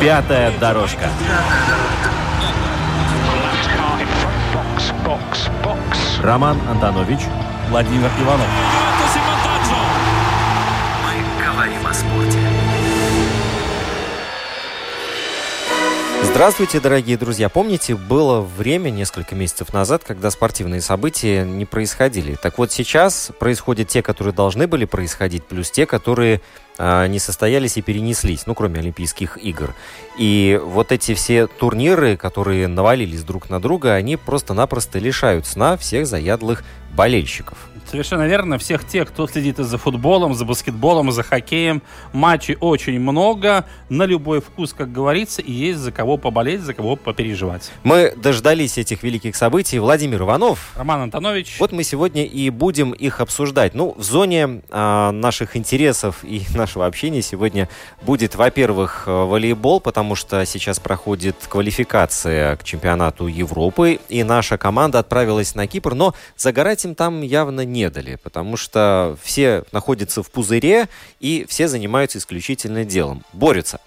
Пятая дорожка. Роман Антонович, Владимир Иванов. Мы говорим о спорте. Здравствуйте, дорогие друзья. Помните, было время несколько месяцев назад, когда спортивные события не происходили. Так вот сейчас происходят те, которые должны были происходить, плюс те, которые не состоялись и перенеслись, ну, кроме Олимпийских игр. И вот эти все турниры, которые навалились друг на друга, они просто-напросто лишают сна всех заядлых болельщиков. Совершенно верно. Всех тех, кто следит за футболом, за баскетболом, за хоккеем. Матчей очень много. На любой вкус, как говорится. И есть за кого поболеть, за кого попереживать. Мы дождались этих великих событий. Владимир Иванов. Роман Антонович. Вот мы сегодня и будем их обсуждать. Ну, в зоне а, наших интересов и нашего общения сегодня будет, во-первых, волейбол, потому что сейчас проходит квалификация к чемпионату Европы. И наша команда отправилась на Кипр. Но загорать им там явно не дали, потому что все находятся в пузыре и все занимаются исключительно делом, борются.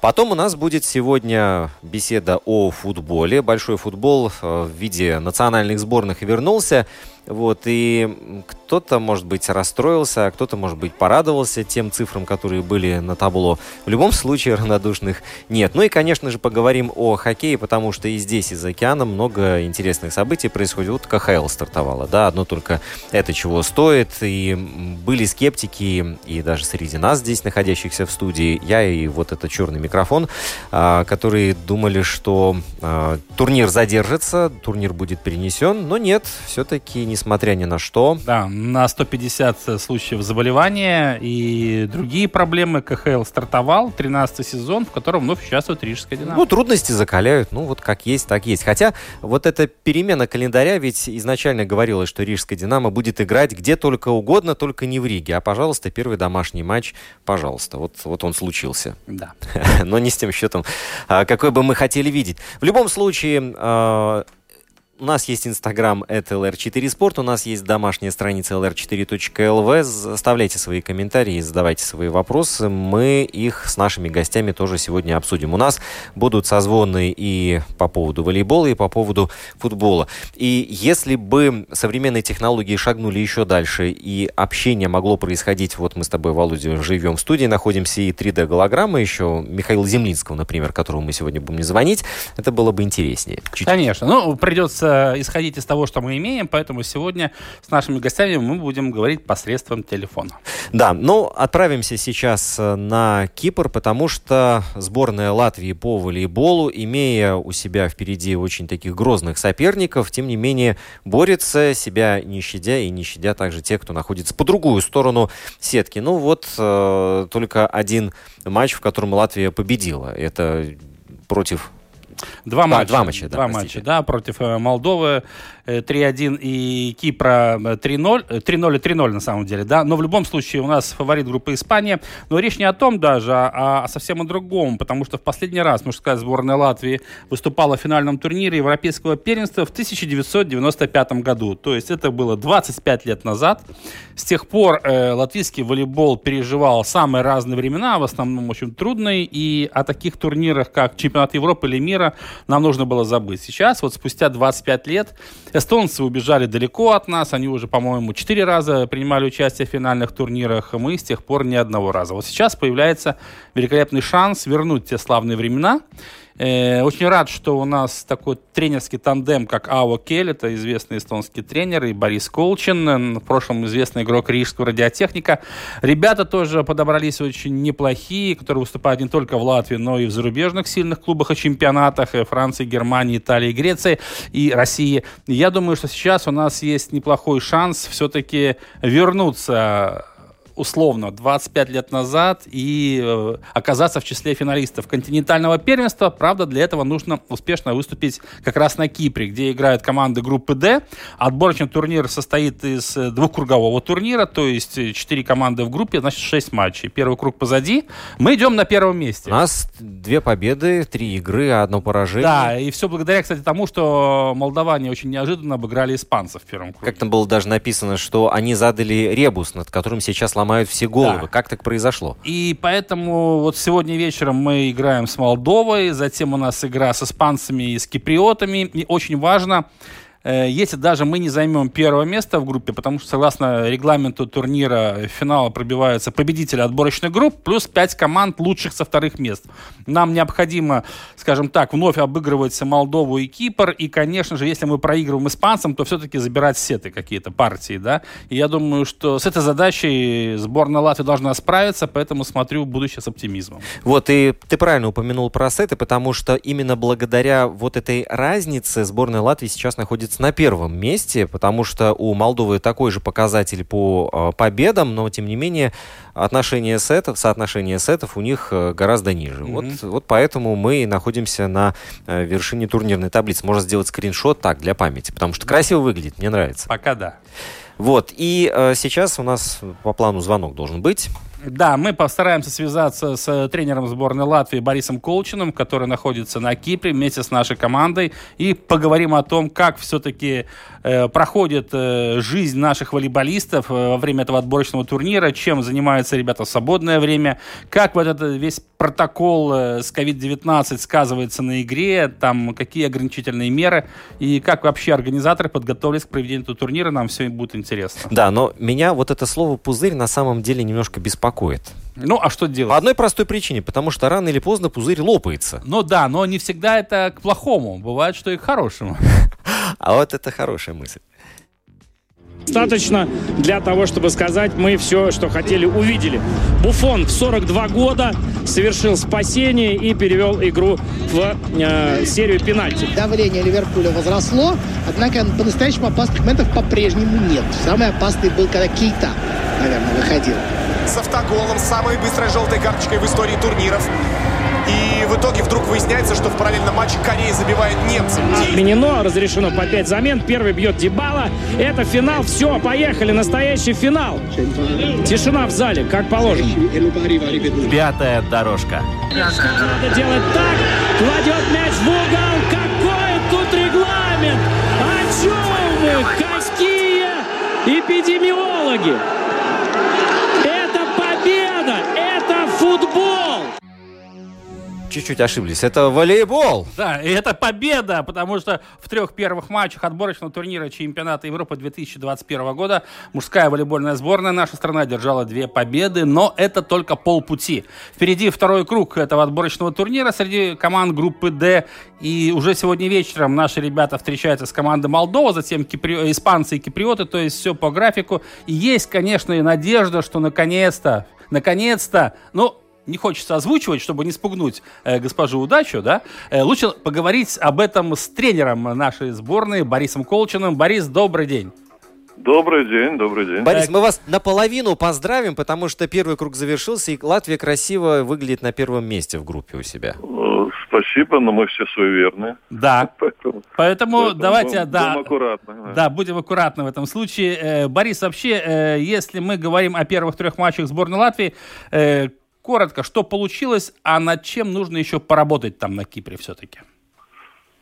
Потом у нас будет сегодня беседа о футболе. Большой футбол э, в виде национальных сборных вернулся. Вот, и кто-то, может быть, расстроился, а кто-то, может быть, порадовался тем цифрам, которые были на табло. В любом случае, равнодушных нет. Ну и, конечно же, поговорим о хоккее, потому что и здесь, и за океаном много интересных событий происходит. Вот КХЛ стартовала, да, одно только это чего стоит. И были скептики, и даже среди нас здесь, находящихся в студии, я и вот этот черный микрофон, а, которые думали, что а, турнир задержится, турнир будет перенесен, но нет, все-таки не несмотря ни на что. Да, на 150 случаев заболевания и другие проблемы КХЛ стартовал, 13 сезон, в котором вновь участвует Рижская Динамо. Ну, трудности закаляют, ну, вот как есть, так есть. Хотя вот эта перемена календаря, ведь изначально говорилось, что Рижская Динамо будет играть где только угодно, только не в Риге. А, пожалуйста, первый домашний матч, пожалуйста. Вот, вот он случился. Да. Но не с тем счетом, а, какой бы мы хотели видеть. В любом случае, а, у нас есть Инстаграм, это LR4 Спорт, у нас есть домашняя страница lr4.lv. Оставляйте свои комментарии, задавайте свои вопросы. Мы их с нашими гостями тоже сегодня обсудим. У нас будут созвоны и по поводу волейбола, и по поводу футбола. И если бы современные технологии шагнули еще дальше, и общение могло происходить, вот мы с тобой, Володя, живем в студии, находимся, и 3D-голограмма еще, Михаила Землинского, например, которому мы сегодня будем звонить, это было бы интереснее. Чуть-чуть. Конечно. Ну, придется приходится исходить из того, что мы имеем, поэтому сегодня с нашими гостями мы будем говорить посредством телефона. Да, ну, отправимся сейчас э, на Кипр, потому что сборная Латвии по волейболу, имея у себя впереди очень таких грозных соперников, тем не менее борется, себя не щадя и не щадя также тех, кто находится по другую сторону сетки. Ну вот э, только один матч, в котором Латвия победила. Это против Два матча. Два матча, да, два матча, да, против э, Молдовы 3-1 и Кипра 3-0. 3-0 и 3-0 на самом деле, да. Но в любом случае у нас фаворит группы Испания. Но речь не о том даже, а о совсем о другом, потому что в последний раз мужская сборная Латвии выступала в финальном турнире Европейского первенства в 1995 году. То есть это было 25 лет назад. С тех пор э, латвийский волейбол переживал самые разные времена, в основном очень трудные, и о таких турнирах, как чемпионат Европы или мира, нам нужно было забыть. Сейчас, вот спустя 25 лет, эстонцы убежали далеко от нас, они уже, по-моему, 4 раза принимали участие в финальных турнирах, мы с тех пор ни одного раза. Вот сейчас появляется великолепный шанс вернуть те славные времена, очень рад, что у нас такой тренерский тандем, как Ао Кель, это известный эстонский тренер, и Борис Колчин, э, в прошлом известный игрок Рижского радиотехника. Ребята тоже подобрались очень неплохие, которые выступают не только в Латвии, но и в зарубежных сильных клубах и чемпионатах э, Франции, Германии, Италии, Греции и России. Я думаю, что сейчас у нас есть неплохой шанс все-таки вернуться условно 25 лет назад и э, оказаться в числе финалистов континентального первенства. Правда, для этого нужно успешно выступить как раз на Кипре, где играют команды группы D. Отборочный турнир состоит из двухкругового турнира, то есть 4 команды в группе, значит 6 матчей. Первый круг позади. Мы идем на первом месте. У нас две победы, три игры, одно поражение. Да, и все благодаря, кстати, тому, что молдаване очень неожиданно обыграли испанцев в первом круге. Как там было даже написано, что они задали ребус, над которым сейчас ломают все головы. Да. Как так произошло? И поэтому вот сегодня вечером мы играем с Молдовой, затем у нас игра с испанцами и с киприотами. И очень важно если даже мы не займем первое место в группе, потому что согласно регламенту турнира финала пробиваются победители отборочных групп, плюс 5 команд лучших со вторых мест. Нам необходимо, скажем так, вновь обыгрывать Молдову и Кипр, и, конечно же, если мы проигрываем испанцам, то все-таки забирать сеты какие-то партии, да, и я думаю, что с этой задачей сборная Латвии должна справиться, поэтому смотрю будущее с оптимизмом. Вот, и ты правильно упомянул про сеты, потому что именно благодаря вот этой разнице сборная Латвии сейчас находится находится на первом месте, потому что у Молдовы такой же показатель по э, победам, но тем не менее отношение сетов, соотношение сетов у них э, гораздо ниже. Mm-hmm. Вот, вот поэтому мы находимся на э, вершине турнирной таблицы. Можно сделать скриншот так для памяти, потому что красиво выглядит, мне нравится. Пока да. Вот, и э, сейчас у нас по плану звонок должен быть. Да, мы постараемся связаться с тренером сборной Латвии Борисом Колчиным, который находится на Кипре вместе с нашей командой, и поговорим о том, как все-таки э, проходит э, жизнь наших волейболистов э, во время этого отборочного турнира, чем занимаются ребята в свободное время, как вот этот весь протокол э, с COVID-19 сказывается на игре, там какие ограничительные меры, и как вообще организаторы подготовились к проведению этого турнира, нам все будет интересно. Да, но меня вот это слово «пузырь» на самом деле немножко беспокоит. Ну, а что делать? По одной простой причине, потому что рано или поздно пузырь лопается. Ну да, но не всегда это к плохому. Бывает, что и к хорошему. А вот это хорошая мысль. Достаточно для того, чтобы сказать, мы все, что хотели, увидели. Буфон в 42 года совершил спасение и перевел игру в э, серию пенальти. Давление Ливерпуля возросло, однако по-настоящему опасных моментов по-прежнему нет. Самый опасный был, когда Кейта, наверное, выходил с автоголом, самой быстрой желтой карточкой в истории турниров. И в итоге вдруг выясняется, что в параллельном матче Корея забивает немцам. Отменено, разрешено по 5 замен. Первый бьет Дебала. Это финал. Все, поехали. Настоящий финал. Тишина в зале, как положено. Пятая дорожка. Надо делать так. Кладет мяч в угол. Какой тут регламент? О чем вы? Какие эпидемиологи? Чуть-чуть ошиблись. Это волейбол. Да, и это победа, потому что в трех первых матчах отборочного турнира чемпионата Европы 2021 года мужская волейбольная сборная наша страна держала две победы, но это только полпути. Впереди второй круг этого отборочного турнира среди команд группы D. И уже сегодня вечером наши ребята встречаются с командой Молдова, затем кипри... испанцы и киприоты, то есть все по графику. И есть, конечно, и надежда, что наконец-то, наконец-то, ну, не хочется озвучивать, чтобы не спугнуть э, госпожу удачу, да, э, лучше поговорить об этом с тренером нашей сборной Борисом Колчиным. Борис, добрый день. Добрый день, добрый день. Борис, мы вас наполовину поздравим, потому что первый круг завершился, и Латвия красиво выглядит на первом месте в группе у себя. Э, спасибо, но мы все суеверны. Да. Поэтому, Поэтому давайте, будем, да, будем аккуратны. Да. да, будем аккуратны в этом случае. Э, Борис, вообще, э, если мы говорим о первых трех матчах сборной Латвии, коротко, что получилось, а над чем нужно еще поработать там на Кипре все-таки?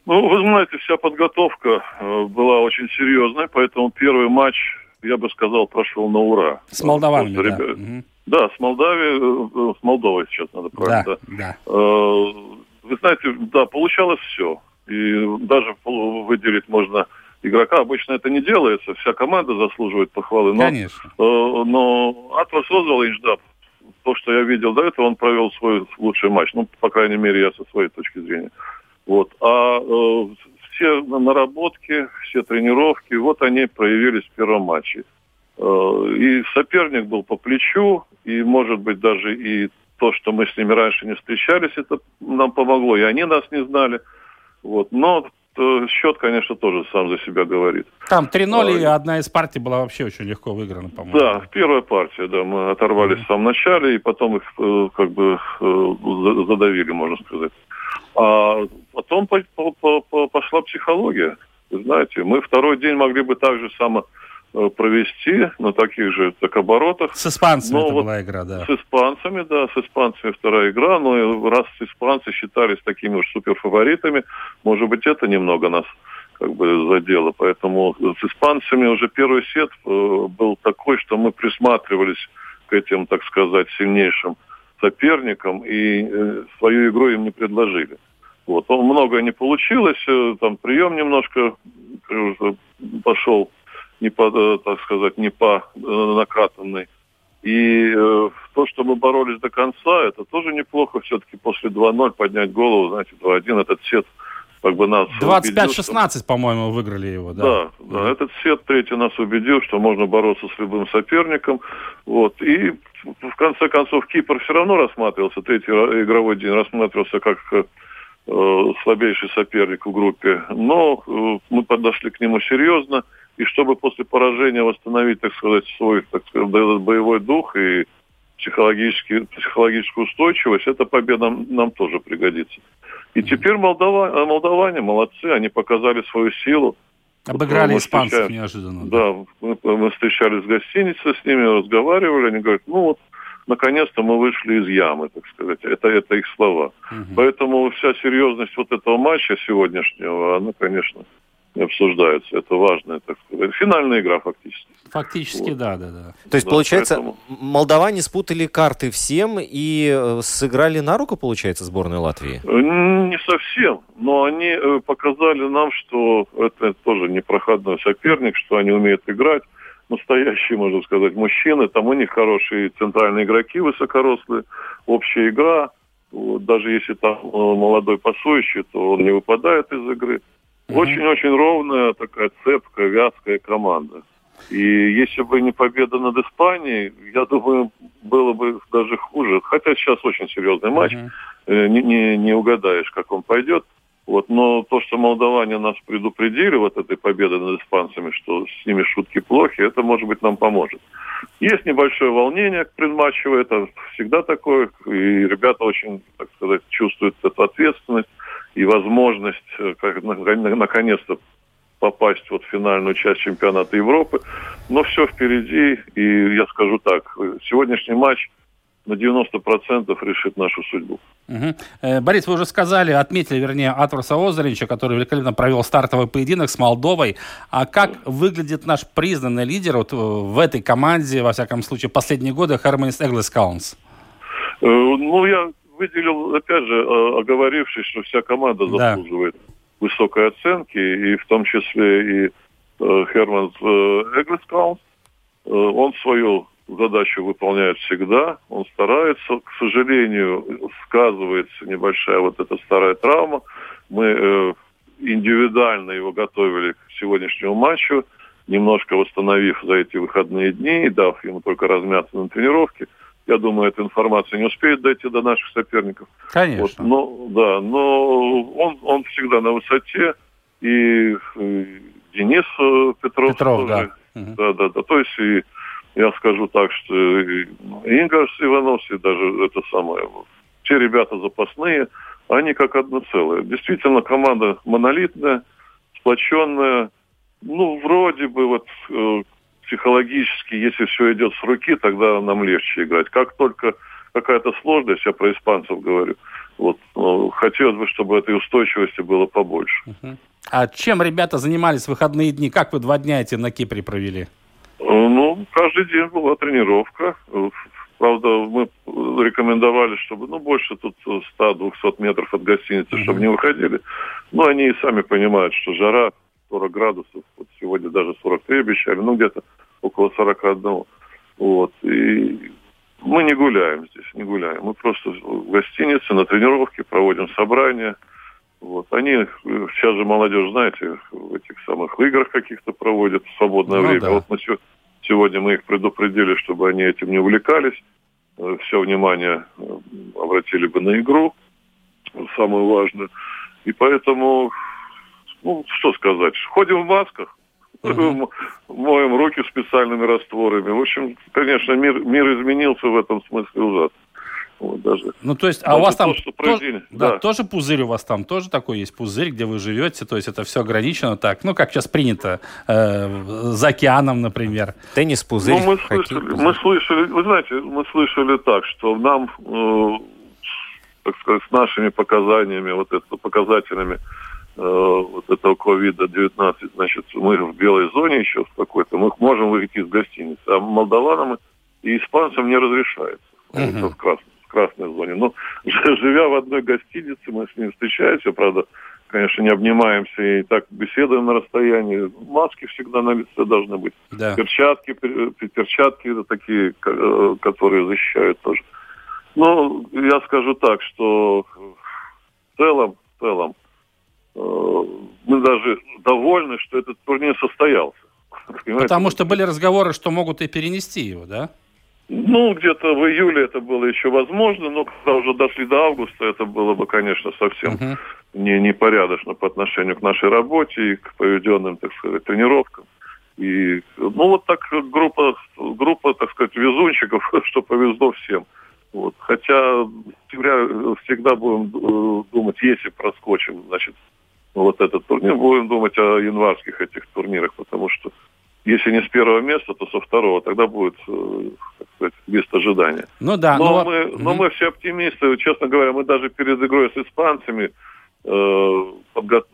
Ну, вы знаете, вся подготовка э, была очень серьезной, поэтому первый матч, я бы сказал, прошел на ура. С молдаванами, да. Ребят... Да, с Молдавией, э, э, с Молдовой сейчас надо правильно. Да, да. да. Вы знаете, да, получалось все. И даже выделить можно игрока. Обычно это не делается, вся команда заслуживает похвалы. Но, Конечно. Но Атлас Розвал Инждап то, что я видел до этого, он провел свой лучший матч. Ну, по крайней мере, я со своей точки зрения. Вот. А э, все наработки, все тренировки, вот они проявились в первом матче. Э, и соперник был по плечу, и, может быть, даже и то, что мы с ними раньше не встречались, это нам помогло, и они нас не знали. Вот. Но счет, конечно, тоже сам за себя говорит. Там 3-0, а, и одна из партий была вообще очень легко выиграна, по-моему. Да, первая партия, да, мы оторвались mm-hmm. в самом начале, и потом их э, как бы э, задавили, можно сказать. А потом по, по, по, пошла психология. Знаете, мы второй день могли бы так же само Э, провести на таких же так оборотах. С испанцами но это вот была игра, да. С испанцами, да, с испанцами вторая игра, но раз испанцы считались такими уж суперфаворитами, может быть, это немного нас как бы задело. Поэтому с испанцами уже первый сет э, был такой, что мы присматривались к этим, так сказать, сильнейшим соперникам и э, свою игру им не предложили. Вот. Много не получилось, там прием немножко пошел не по, э, так сказать, не по э, накатанной. И э, то, что мы боролись до конца, это тоже неплохо. Все-таки после 2-0 поднять голову, знаете, 2-1 этот сет как бы нас 25-16, что... по-моему, выиграли его, да? Да, да, этот сет третий нас убедил, что можно бороться с любым соперником. Вот. И в конце концов Кипр все равно рассматривался, третий игровой день рассматривался как э, слабейший соперник в группе. Но э, мы подошли к нему серьезно и чтобы после поражения восстановить, так сказать, свой так сказать, боевой дух и психологический, психологическую устойчивость, эта победа нам, нам тоже пригодится. И теперь молдава, молдаване молодцы, они показали свою силу. Обыграли вот испанцев неожиданно. Да, мы, мы встречались в гостинице с ними, разговаривали, они говорят, ну вот, наконец-то мы вышли из ямы, так сказать. Это, это их слова. Угу. Поэтому вся серьезность вот этого матча сегодняшнего, она, конечно, не обсуждается. Это важная, так сказать, финальная игра фактически. Фактически, вот. да, да, да. То есть, да, получается, поэтому... молдаване спутали карты всем и э, сыграли на руку, получается, сборной Латвии? Э, не совсем, но они э, показали нам, что это тоже непроходной соперник, что они умеют играть. Настоящие, можно сказать, мужчины. Там у них хорошие центральные игроки высокорослые, общая игра. Вот, даже если там молодой пасующий, то он не выпадает из игры. Очень-очень ровная такая цепкая, вязкая команда. И если бы не победа над Испанией, я думаю, было бы даже хуже. Хотя сейчас очень серьезный матч. Uh-huh. Не, не, не угадаешь, как он пойдет. Вот, но то, что молдаване нас предупредили вот этой победой над испанцами, что с ними шутки плохи, это, может быть, нам поможет. Есть небольшое волнение к предматчу, это всегда такое, и ребята очень, так сказать, чувствуют эту ответственность и возможность э, как, наконец-то попасть вот в финальную часть чемпионата Европы. Но все впереди, и я скажу так, сегодняшний матч на 90% решит нашу судьбу. Угу. Борис, вы уже сказали, отметили, вернее, Атварса Озаревича, который великолепно провел стартовый поединок с Молдовой. А как выглядит наш признанный лидер вот в этой команде, во всяком случае, последние годы, Хармонис Эглес Каунс? Ну, я выделил, опять же, оговорившись, что вся команда заслуживает да. высокой оценки, и в том числе и э, Херман э, Эглескаунс. Э, он свою задачу выполняет всегда, он старается. К сожалению, сказывается небольшая вот эта старая травма. Мы э, индивидуально его готовили к сегодняшнему матчу, немножко восстановив за эти выходные дни и дав ему только размяться на тренировке. Я думаю, эта информация не успеет дойти до наших соперников. Конечно. Вот, но, да, но он, он всегда на высоте. И, и Денис э, Петров, Петров тоже. Да. да, да, да. То есть и я скажу так, что Ингарс Иванов, и даже это самое, те ребята запасные, они как одно целое. Действительно, команда монолитная, сплоченная. Ну, вроде бы вот э, психологически, если все идет с руки, тогда нам легче играть. Как только какая-то сложность, я про испанцев говорю, вот, ну, хотелось бы, чтобы этой устойчивости было побольше. А чем ребята занимались в выходные дни? Как вы два дня эти на Кипре провели? Ну, каждый день была тренировка. Правда, мы рекомендовали, чтобы, ну, больше тут 100-200 метров от гостиницы, чтобы не выходили. Но они и сами понимают, что жара 40 градусов, вот сегодня даже 43 обещали, ну, где-то около 41. Вот. И мы не гуляем здесь, не гуляем. Мы просто в гостинице, на тренировке проводим собрания. Вот. Они, сейчас же молодежь, знаете, в этих самых играх каких-то проводят в свободное ну, время. Да. Вот мы сегодня мы их предупредили, чтобы они этим не увлекались. Э, Все внимание э, обратили бы на игру, самую важную. И поэтому ну, что сказать, ходим в масках, uh-huh. моем руки специальными растворами. В общем, конечно, мир, мир изменился в этом смысле ужасно. Вот, даже, ну, то есть, а у вас там то, тоже, да, да. тоже пузырь у вас там тоже такой есть пузырь, где вы живете, то есть это все ограничено так, ну, как сейчас принято, э, за океаном, например. Теннис пузырь. Ну, мы слышали, пузырь. мы слышали, вы знаете, мы слышали так, что нам, э, так сказать, с нашими показаниями, вот это, показателями э, вот этого ковида-19, значит, мы в белой зоне еще в какой-то, мы можем выйти из гостиницы, а молдаванам и испанцам не разрешается. Uh-huh. в красном красной зоне. Но живя в одной гостинице, мы с ним встречаемся, правда, конечно, не обнимаемся и так беседуем на расстоянии. Маски всегда на лице должны быть. Да. Перчатки, перчатки это такие, э, которые защищают тоже. Ну, я скажу так, что в целом, в целом, э, мы даже довольны, что этот турнир состоялся. Понимаете? Потому что были разговоры, что могут и перенести его, да? Ну, где-то в июле это было еще возможно, но когда уже дошли до августа, это было бы, конечно, совсем uh-huh. не, непорядочно по отношению к нашей работе и к поведенным, так сказать, тренировкам. И, ну, вот так группа, группа, так сказать, везунчиков, что повезло всем. Вот. Хотя всегда, всегда будем э, думать, если проскочим, значит, вот этот турнир, будем думать о январских этих турнирах, потому что если не с первого места, то со второго. Тогда будет, э, так сказать, место ожидания. Ну да. Но, но... Мы, но мы все оптимисты. Честно говоря, мы даже перед игрой с испанцами, э,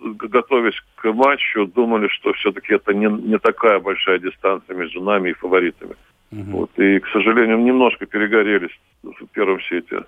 готовясь к матчу, думали, что все-таки это не, не такая большая дистанция между нами и фаворитами. Угу. Вот. И, к сожалению, немножко перегорелись в первом сете.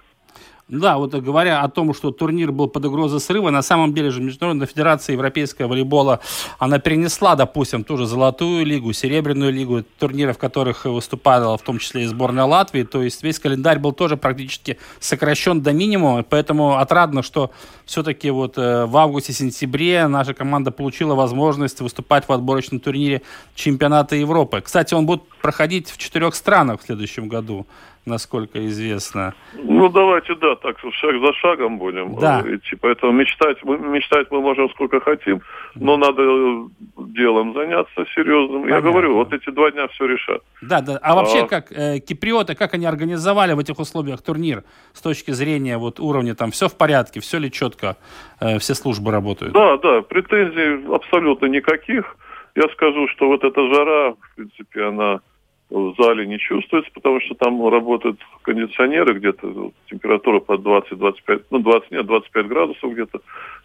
Да, вот говоря о том, что турнир был под угрозой срыва, на самом деле же Международная Федерация Европейского волейбола, она перенесла, допустим, ту же Золотую лигу, Серебряную лигу, турниры, в которых выступала в том числе и сборная Латвии, то есть весь календарь был тоже практически сокращен до минимума, поэтому отрадно, что все-таки вот э, в августе-сентябре наша команда получила возможность выступать в отборочном турнире чемпионата Европы. Кстати, он будет проходить в четырех странах в следующем году насколько известно. Ну, давайте, да, так шаг за шагом будем да. Э, идти. Поэтому мечтать, мы, мечтать мы можем сколько хотим, но надо э, делом заняться серьезным. Понятно. Я говорю, вот эти два дня все решат. Да, да. А, а вообще, как э, киприоты, как они организовали в этих условиях турнир с точки зрения вот уровня, там все в порядке, все ли четко, э, все службы работают? Да, да, претензий абсолютно никаких. Я скажу, что вот эта жара, в принципе, она в зале не чувствуется, потому что там работают кондиционеры, где-то температура под 20-25, ну 20 нет, 25 градусов где-то,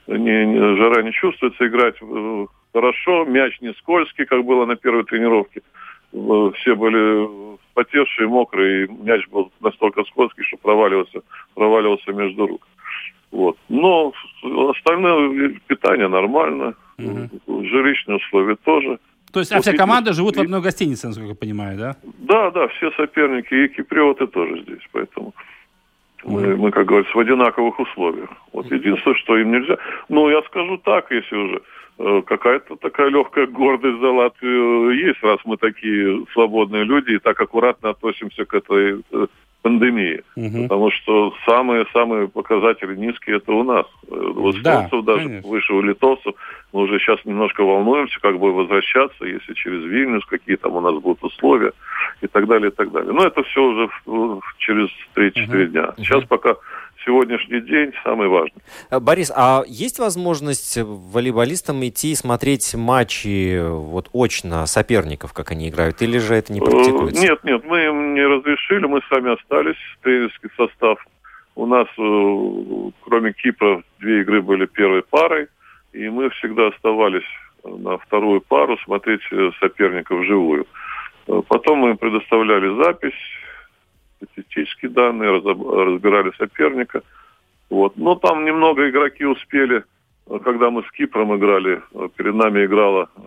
не, не, жара не чувствуется, играть э, хорошо, мяч не скользкий, как было на первой тренировке. Все были потевшие, мокрые, и мяч был настолько скользкий, что проваливался, проваливался между рук. Вот. Но остальное питание нормально, угу. жилищные условия тоже. То есть, а вся команда живут и... в одной гостинице, насколько я понимаю, да? Да, да, все соперники, и киприоты тоже здесь, поэтому мы, мы, как говорится, в одинаковых условиях. Вот единственное, что им нельзя... Ну, я скажу так, если уже э, какая-то такая легкая гордость за Латвию есть, раз мы такие свободные люди и так аккуратно относимся к этой э, пандемии. Угу. Потому что самые-самые показатели низкие это у нас. У эстонцев да, даже конечно. выше у литовцев. Мы уже сейчас немножко волнуемся, как бы возвращаться, если через Вильнюс, какие там у нас будут условия и так далее, и так далее. Но это все уже через 3-4 угу. дня. Сейчас угу. пока сегодняшний день самый важный. Э, Борис, а есть возможность волейболистам идти и смотреть матчи вот очно соперников, как они играют, или же это не практикуется? Нет, нет, мы им не разрешили, мы сами остались, тренерский состав. У нас, э, кроме Кипра, две игры были первой парой, и мы всегда оставались на вторую пару смотреть э, соперников вживую. Потом мы предоставляли запись, статистические данные, разбирали соперника. Вот. Но там немного игроки успели, когда мы с Кипром играли, перед нами играла э,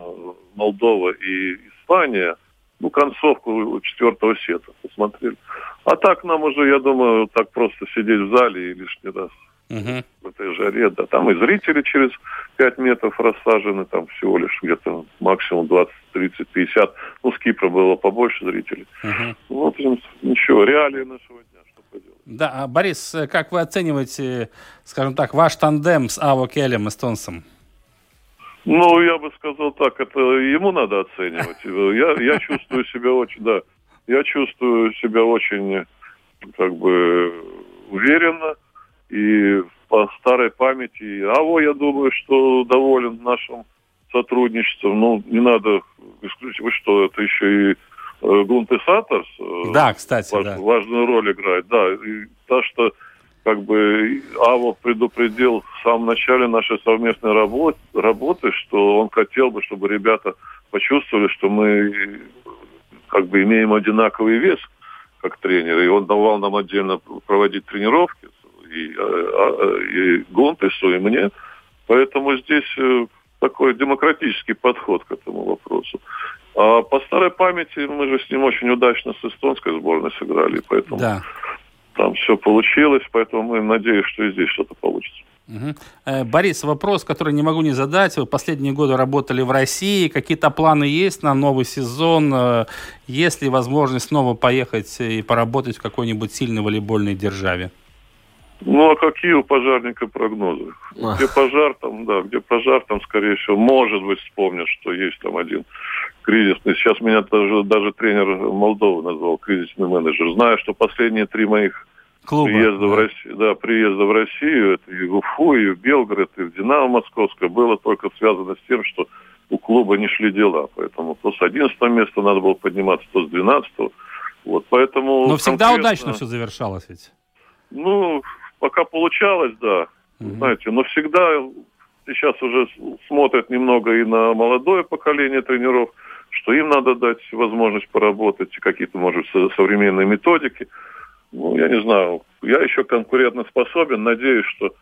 Молдова и Испания, ну, концовку четвертого сета посмотрели. А так нам уже, я думаю, так просто сидеть в зале и лишний раз угу. в этой жаре, да. Там и зрители через 5 метров рассажены, там всего лишь где-то максимум 20, 30, 50. Ну, с Кипра было побольше зрителей. Угу. Ну, в общем, ничего, реалии нашего дня, что поделать. Да, а, Борис, как вы оцениваете, скажем так, ваш тандем с Аво Келем, эстонцем? Ну, я бы сказал так, это ему надо оценивать. Я, я чувствую себя очень, да, я чувствую себя очень, как бы, уверенно и по старой памяти. А вот я думаю, что доволен нашим сотрудничеством. Ну, не надо исключить, вы что, это еще и э, Гунте Саттерс. Э, да, кстати, важ, да. Важную роль играет, да. И то, что как бы Аво предупредил в самом начале нашей совместной работы, работы, что он хотел бы, чтобы ребята почувствовали, что мы как бы имеем одинаковый вес как тренеры. И он давал нам отдельно проводить тренировки и, а, а, и Гонтесу, и мне. Поэтому здесь э, такой демократический подход к этому вопросу. А по старой памяти мы же с ним очень удачно с эстонской сборной сыграли, поэтому да. там все получилось, поэтому мы надеемся, что и здесь что-то получится. Угу. Борис, вопрос, который не могу не задать. Вы последние годы работали в России. Какие-то планы есть на новый сезон? Э, есть ли возможность снова поехать и поработать в какой-нибудь сильной волейбольной державе? Ну, а какие у пожарника прогнозы? Где пожар, там, да, где пожар, там, скорее всего, может быть, вспомнят, что есть там один кризисный. Сейчас меня даже, даже тренер Молдовы назвал кризисный менеджер. Знаю, что последние три моих Клуба, приезда да. в Россию, да, приезда в Россию, это и в Уфу, и в Белгород, и в Динамо Московское, было только связано с тем, что у клуба не шли дела. Поэтому то с 11 места надо было подниматься, то с 12 Вот, поэтому... Но всегда конкретно... удачно все завершалось ведь. Ну, пока получалось, да. Угу. Знаете, но всегда сейчас уже смотрят немного и на молодое поколение тренеров, что им надо дать возможность поработать, какие-то, может, современные методики. Ну, я не знаю, я еще конкурентно способен, надеюсь, что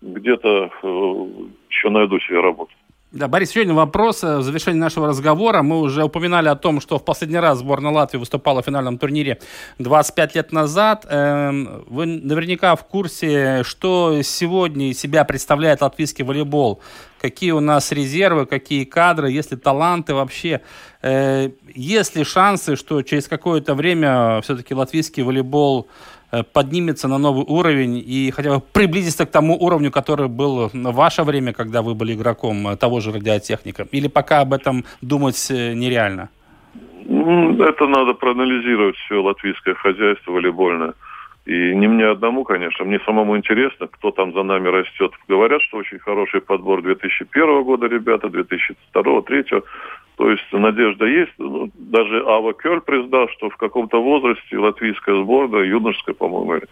где-то э, еще найду себе работу. Да, Борис, еще один вопрос э, в завершении нашего разговора. Мы уже упоминали о том, что в последний раз сборная Латвии выступала в финальном турнире 25 лет назад. Эм, вы наверняка в курсе, что сегодня из себя представляет латвийский волейбол. Какие у нас резервы, какие кадры, есть ли таланты вообще. Э, есть ли шансы, что через какое-то время все-таки латвийский волейбол поднимется на новый уровень и хотя бы приблизится к тому уровню, который был в ваше время, когда вы были игроком э, того же радиотехника? Или пока об этом думать э, нереально? Это надо проанализировать все латвийское хозяйство волейбольное. И не мне одному, конечно, мне самому интересно, кто там за нами растет. Говорят, что очень хороший подбор 2001 года ребята, 2002, 2003. То есть надежда есть. Ну, даже Ава Кёль признал, что в каком-то возрасте латвийская сборная, юношеская, по-моему, э,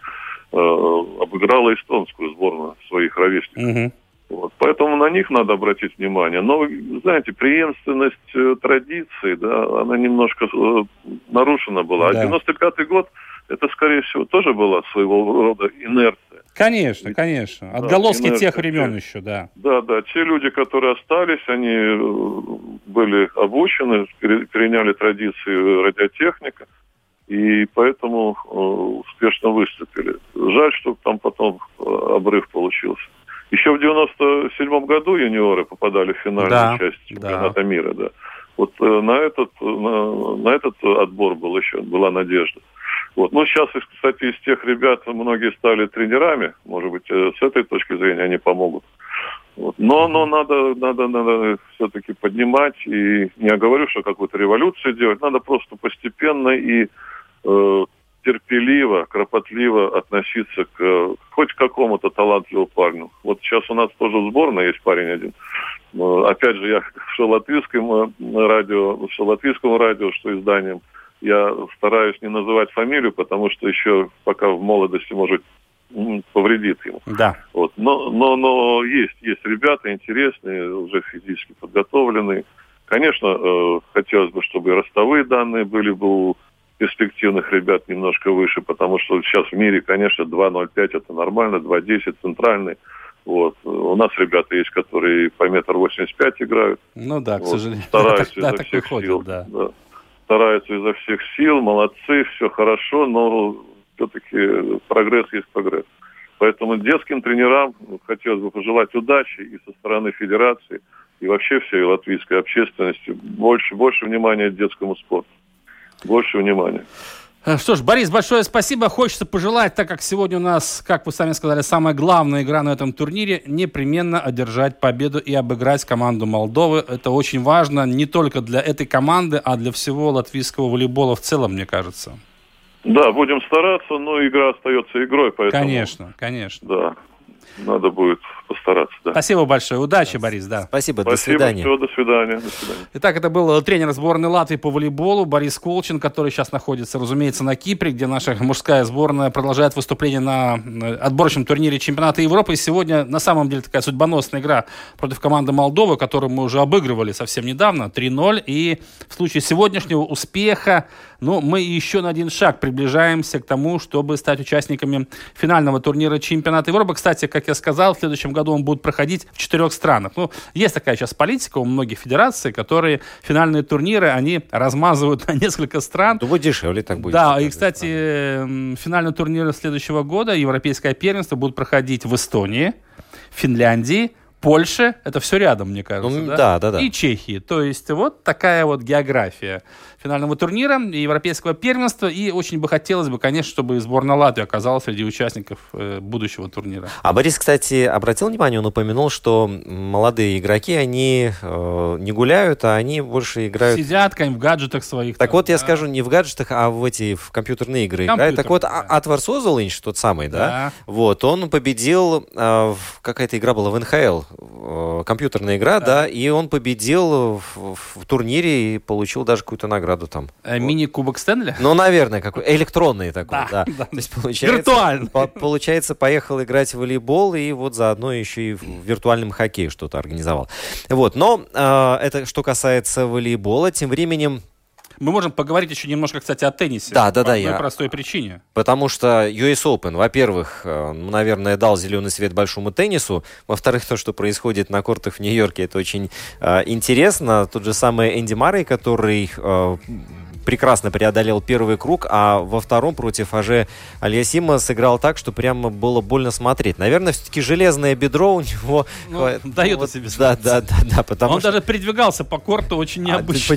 обыграла эстонскую сборную своих ровесников. Угу. Вот. Поэтому на них надо обратить внимание. Но, знаете, преемственность э, традиций, да, она немножко э, нарушена была. Да. А 95-й год, это, скорее всего, тоже была своего рода инерция. Конечно, конечно. Отголоски да, тех времен еще, да. Да, да. Те люди, которые остались, они э, были обучены, переняли традиции радиотехника, и поэтому э, успешно выступили. Жаль, что там потом э, обрыв получился. Еще в 97 году юниоры попадали в финальную да, часть чемпионата да. мира, да. Вот на этот, на, на этот отбор был еще, была надежда. Вот. Ну, сейчас, кстати, из тех ребят многие стали тренерами. Может быть, э, с этой точки зрения они помогут. Вот. Но, но надо, надо, надо все-таки поднимать. И не говорю, что какую-то революцию делать. Надо просто постепенно и э, терпеливо, кропотливо относиться к хоть какому-то талантливому парню. Вот сейчас у нас тоже сборная есть парень один. Опять же, я что латвийскому радио, что латвийскому радио, что изданием я стараюсь не называть фамилию, потому что еще пока в молодости может повредит ему. Да. Вот. Но, но, но есть, есть ребята интересные, уже физически подготовленные. Конечно, э, хотелось бы, чтобы и ростовые данные были бы у перспективных ребят немножко выше, потому что сейчас в мире, конечно, 2.05 это нормально, 2.10 центральный. Вот. У нас ребята есть, которые по метр восемьдесят пять играют. Ну да, к вот. сожалению. Стараются да, изо всех выходит, сил. Да. Да стараются изо всех сил, молодцы, все хорошо, но все-таки прогресс есть прогресс. Поэтому детским тренерам хотелось бы пожелать удачи и со стороны федерации, и вообще всей латвийской общественности. Больше, больше внимания детскому спорту. Больше внимания. Э, что ж, Борис, большое спасибо. Хочется пожелать, так как сегодня у нас, как вы сами сказали, самая главная игра на этом турнире, непременно одержать победу и обыграть команду Молдовы. Это очень важно не только для этой команды, а для всего латвийского волейбола в целом, мне кажется. Да, будем стараться, но игра остается игрой, поэтому... Конечно, конечно. Да, надо будет постараться, да. Спасибо большое. Удачи, Борис, да. Спасибо, Спасибо, до свидания. Всего, до свидания. До свидания. Итак, это был тренер сборной Латвии по волейболу Борис Колчин, который сейчас находится, разумеется, на Кипре, где наша мужская сборная продолжает выступление на отборочном турнире чемпионата Европы. И сегодня, на самом деле, такая судьбоносная игра против команды Молдовы, которую мы уже обыгрывали совсем недавно, 3-0. И в случае сегодняшнего успеха, ну, мы еще на один шаг приближаемся к тому, чтобы стать участниками финального турнира чемпионата Европы. Кстати, как я сказал, в следующем году он будет проходить в четырех странах. Ну, есть такая сейчас политика у многих федераций, которые финальные турниры, они размазывают на несколько стран. Думаю, дешевле так будет. Да, и, кстати, страны. финальный турнир следующего года, Европейское первенство, будет проходить в Эстонии, Финляндии, Польше, это все рядом, мне кажется, ну, да? Да, да, да. И Чехии. То есть вот такая вот география финального турнира и европейского первенства. И очень бы хотелось бы, конечно, чтобы сборная Латвии оказалась среди участников э, будущего турнира. А Борис, кстати, обратил внимание, он упомянул, что молодые игроки, они э, не гуляют, а они больше играют... Сидят, в гаджетах своих. Так там, вот, да. я скажу, не в гаджетах, а в эти в компьютерные игры Компьютер, играют. Так вот, да. Атвар Созолинч, тот самый, да? да? Вот, он победил, э, какая-то игра была в НХЛ, э, компьютерная игра, да. да, и он победил в, в турнире и получил даже какую-то награду награду там. Э, Мини-кубок Стэнли? Ну, наверное, какой электронный такой, да. да. да. То есть, получается, Виртуально. По получается, поехал играть в волейбол и вот заодно еще и в виртуальном хоккее что-то организовал. Вот, но э, это что касается волейбола. Тем временем мы можем поговорить еще немножко, кстати, о теннисе. Да, да, по да. одной я... простой причине. Потому что US Open, во-первых, э, наверное, дал зеленый свет большому теннису. Во-вторых, то, что происходит на кортах в Нью-Йорке, это очень э, интересно. Тот же самый Энди Маррей, который э, прекрасно преодолел первый круг, а во втором против Аже Альясима сыграл так, что прямо было больно смотреть. Наверное, все-таки железное бедро у него... Ну, дает вот, себе да, да, да, да, потому Он что... даже передвигался по корту очень а, необычно.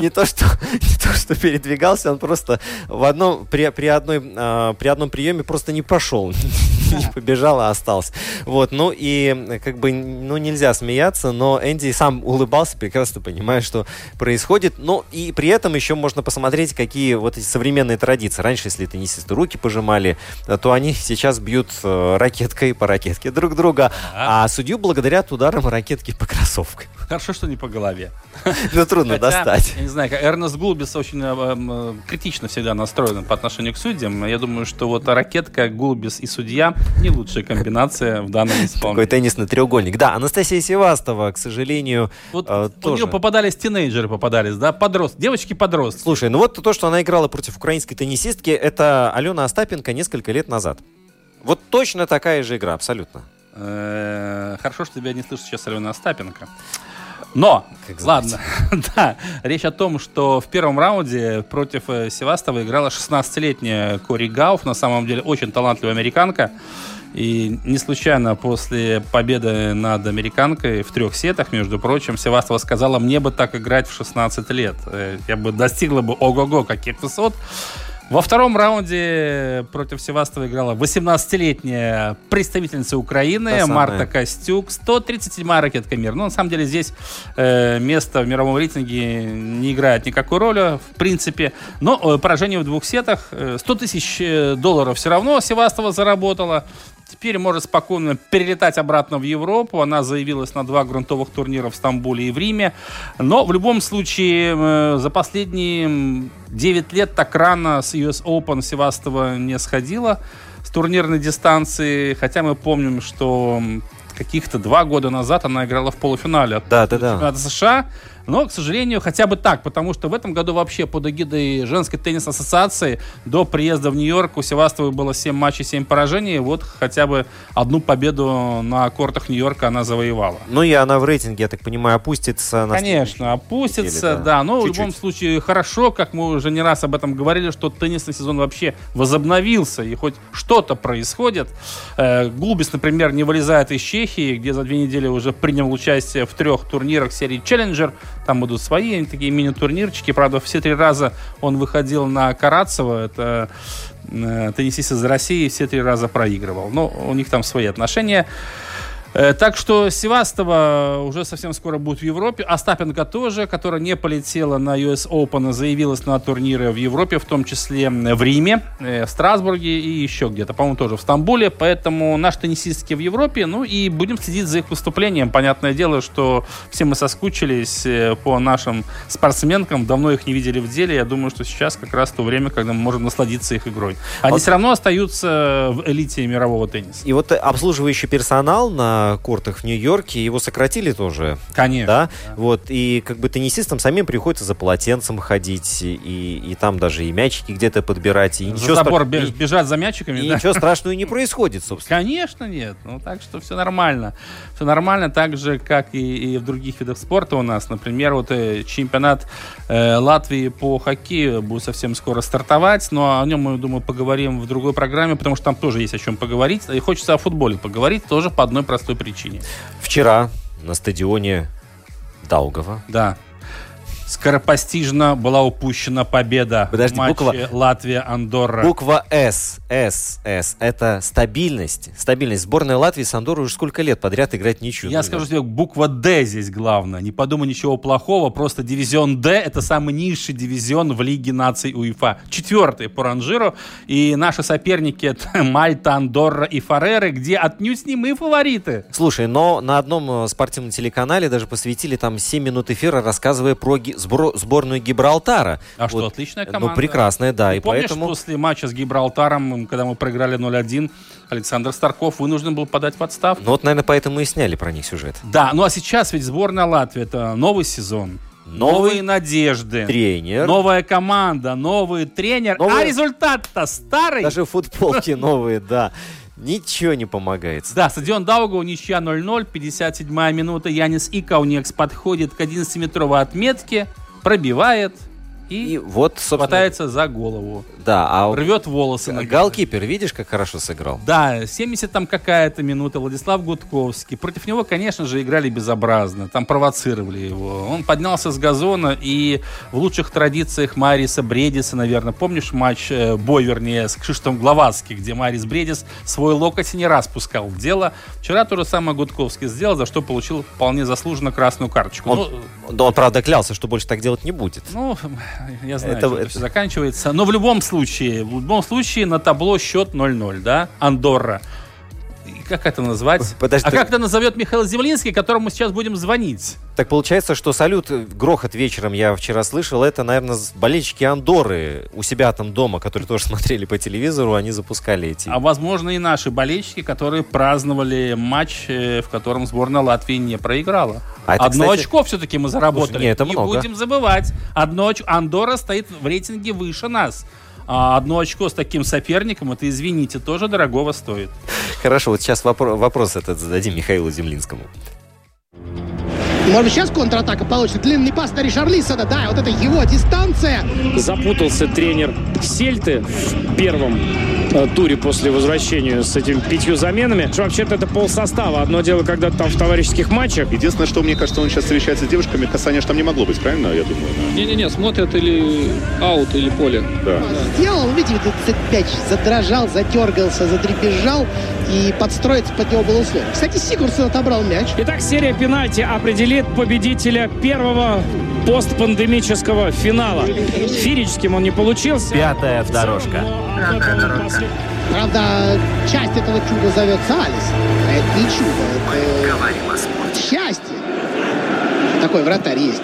не, то, что, передвигался, он просто в одном, при, одной, а, при одном приеме просто не пошел, не побежал, а остался. Вот, ну и как бы, ну нельзя смеяться, но Энди сам улыбался, прекрасно понимая, что происходит. Ну и при этом еще можно посмотреть, какие вот эти современные традиции. Раньше, если теннисисты руки пожимали, то они сейчас бьют э, ракеткой по ракетке друг друга, а, а судью благодарят ударом ракетки по кроссовкам. Хорошо, что не по голове. Ну, трудно достать. Я не знаю, Эрнест Гулбис очень э, э, критично всегда настроен по отношению к судьям. Я думаю, что вот ракетка, Гулбис и судья не лучшая комбинация в данном исполнении. Такой теннисный треугольник. Да, Анастасия Севастова, к сожалению, вот тоже. У нее попадались тинейджеры, попадались, да, подростки девочки-подростки. Слушай, ну вот то, что она играла против украинской теннисистки, это Алена Остапенко несколько лет назад. Вот точно такая же игра, абсолютно. Э, хорошо, что тебя не слышит сейчас Алена Остапенко. Но, как ладно, да, речь о том, что в первом раунде против э, Севастова играла 16-летняя Кори Гауф, на самом деле очень талантливая американка. И не случайно после победы над американкой в трех сетах, между прочим, Севастова сказала, мне бы так играть в 16 лет. Э, я бы достигла бы ого-го каких высот. Во втором раунде против Севастова играла 18-летняя представительница Украины Марта Костюк. 137-я ракетка мира. Но ну, на самом деле здесь э, место в мировом рейтинге не играет никакой роли, в принципе. Но э, поражение в двух сетах. 100 э, тысяч э, долларов все равно Севастова заработала. Теперь может спокойно перелетать обратно в Европу. Она заявилась на два грунтовых турнира в Стамбуле и в Риме. Но в любом случае э, за последние 9 лет так рано с US Open Севастова не сходила с турнирной дистанции. Хотя мы помним, что каких-то два года назад она играла в полуфинале от да, да, да. США. Но, к сожалению, хотя бы так, потому что в этом году вообще под эгидой женской теннисной ассоциации до приезда в Нью-Йорк у Севастовой было 7 матчей, 7 поражений. Вот хотя бы одну победу на кортах Нью-Йорка она завоевала. Ну и она в рейтинге, я так понимаю, опустится. На Конечно, опустится, неделе, да. да. Но Чуть-чуть. в любом случае хорошо, как мы уже не раз об этом говорили, что теннисный сезон вообще возобновился и хоть что-то происходит. Э, Гулбис, например, не вылезает из Чехии, где за две недели уже принял участие в трех турнирах серии Challenger Там будут свои такие мини-турнирчики. Правда, все три раза он выходил на Карацева. Это э, теннисист из России. Все три раза проигрывал. Но у них там свои отношения. Э, так что Севастова уже совсем скоро будет в Европе. Остапенко тоже, которая не полетела на US Open, заявилась на турниры в Европе, в том числе в Риме, э, в Страсбурге и еще где-то, по-моему, тоже в Стамбуле. Поэтому наши теннисистки в Европе, ну и будем следить за их выступлением. Понятное дело, что все мы соскучились э, по нашим спортсменкам, давно их не видели в деле. Я думаю, что сейчас как раз то время, когда мы можем насладиться их игрой. Они вот. все равно остаются в элите мирового тенниса. И вот обслуживающий персонал на кортах в Нью-Йорке, его сократили тоже. Конечно. Да? да. Вот, и как бы теннисистам самим приходится за полотенцем ходить, и, и там даже и мячики где-то подбирать. И за ничего забор стра... бежать за мячиками, и да? ничего страшного не происходит, собственно. Конечно нет. Ну, так что все нормально. Все нормально, так же, как и, и в других видах спорта у нас. Например, вот э, чемпионат э, Латвии по хоккею будет совсем скоро стартовать, но о нем мы, думаю, поговорим в другой программе, потому что там тоже есть о чем поговорить. И хочется о футболе поговорить тоже по одной простой причине. Вчера на стадионе Даугова. Да скоропостижно была упущена победа Подожди, в матче буква, Латвия-Андорра. Буква С, С, С. Это стабильность. Стабильность. Сборная Латвии с Андоррой уже сколько лет подряд играть ничью. Я скажу тебе, буква Д здесь главное. Не подумай ничего плохого, просто дивизион Д это самый низший дивизион в Лиге наций УЕФА. Четвертый по ранжиру. И наши соперники это Мальта, Андорра и Фареры, где отнюдь не мы фавориты. Слушай, но на одном э, спортивном телеканале даже посвятили там 7 минут эфира, рассказывая про сбор, сборную Гибралтара. А вот. что, отличная ну, команда. Ну, прекрасная, да. Ты и помнишь, поэтому... после матча с Гибралтаром, когда мы проиграли 0-1, Александр Старков вынужден был подать в отставку. Ну вот, наверное, поэтому и сняли про них сюжет. Да, ну а сейчас ведь сборная Латвии, это новый сезон. Новый новые надежды. Тренер. Новая команда, новый тренер. Новый... А результат-то старый. Даже футболки новые, да. Ничего не помогает. Да, стадион Даугау, ничья 0-0, 57-я минута. Янис Икаунекс подходит к 11-метровой отметке, пробивает, и, и вот, собственно, хватается за голову. Да, а рвет волосы. Галкипер, видишь, как хорошо сыграл? Да, 70 там какая-то минута. Владислав Гудковский. Против него, конечно же, играли безобразно. Там провоцировали его. Он поднялся с газона и в лучших традициях Мариса Бредиса, наверное, помнишь матч э, бой, вернее, с Кшиштом Гловацки, где Марис Бредис свой локоть не раз пускал в дело. Вчера то же самое Гудковский сделал, за что получил вполне заслуженно красную карточку. Он, ну, он, правда, клялся, что больше так делать не будет. Ну, я знаю, это, это все заканчивается. Но в любом случае, в любом случае на табло счет 0-0, да? Андорра как это назвать? Подожди, а как это назовет Михаил Землинский, которому сейчас будем звонить? Так получается, что салют, грохот вечером я вчера слышал, это, наверное, болельщики Андоры у себя там дома, которые тоже смотрели по телевизору, они запускали эти. А возможно и наши болельщики, которые праздновали матч, э, в котором сборная Латвии не проиграла. А это, Одно кстати... очко все-таки мы заработали. Слушай, не, это не много. будем забывать. Одно очко. Андора стоит в рейтинге выше нас. А одно очко с таким соперником, это, извините, тоже дорогого стоит. Хорошо, вот сейчас вопрос, вопрос этот зададим Михаилу Землинскому. Может быть, сейчас контратака получится. Длинный пас на Ришарлисона. Да, вот это его дистанция. Запутался тренер Сельты в первом туре после возвращения с этими пятью заменами. Вообще-то это пол состава. Одно дело, когда там в товарищеских матчах. Единственное, что мне кажется, он сейчас встречается с девушками, касания же там не могло быть, правильно, я думаю? Не-не-не, смотрят или аут, или поле. Да. Сделал, видите, этот мяч задрожал, затергался, задребезжал, и подстроиться под него было условие. Кстати, Сигурсон отобрал мяч. Итак, серия пенальти определит победителя первого постпандемического финала. Фирическим он не получился. Пятая дорожка. Пятая дорожка. Правда, часть этого чуда зовется Алис. А это не чудо, это счастье. Такой вратарь есть.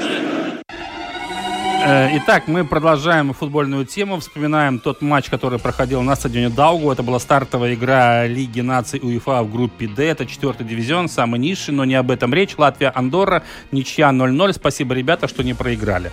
Э, итак, мы продолжаем футбольную тему. Вспоминаем тот матч, который проходил на стадионе Даугу. Это была стартовая игра Лиги наций УЕФА в группе D. Это четвертый дивизион, самый низший, но не об этом речь. Латвия, Андорра, ничья 0-0. Спасибо, ребята, что не проиграли.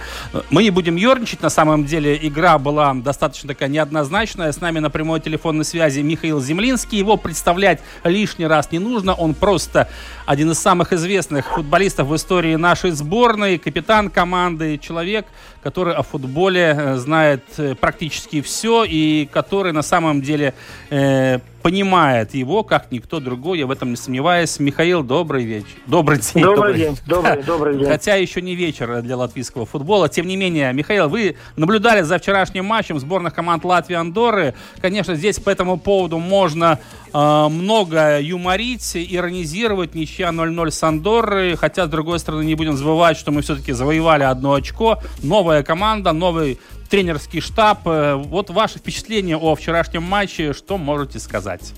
Мы не будем ерничать. На самом деле игра была достаточно такая неоднозначная. С нами на прямой телефонной связи Михаил Землинский. Его представлять лишний раз не нужно. Он просто один из самых известных футболистов в истории нашей сборной, капитан команды, человек, который о футболе э, знает э, практически все и который на самом деле э, понимает его, как никто другой, я в этом не сомневаюсь. Михаил, добрый вечер. Добрый день. Добрый, добрый день. Добрый, добрый день. Хотя еще не вечер для латвийского футбола. Тем не менее, Михаил, вы наблюдали за вчерашним матчем сборных команд Латвии и Андоры. Конечно, здесь по этому поводу можно э, много юморить, иронизировать. Ничья 0-0 с Андорой. Хотя, с другой стороны, не будем забывать, что мы все-таки завоевали одно очко. Новая команда, новый тренерский штаб. Э, вот ваше впечатление о вчерашнем матче, что можете сказать?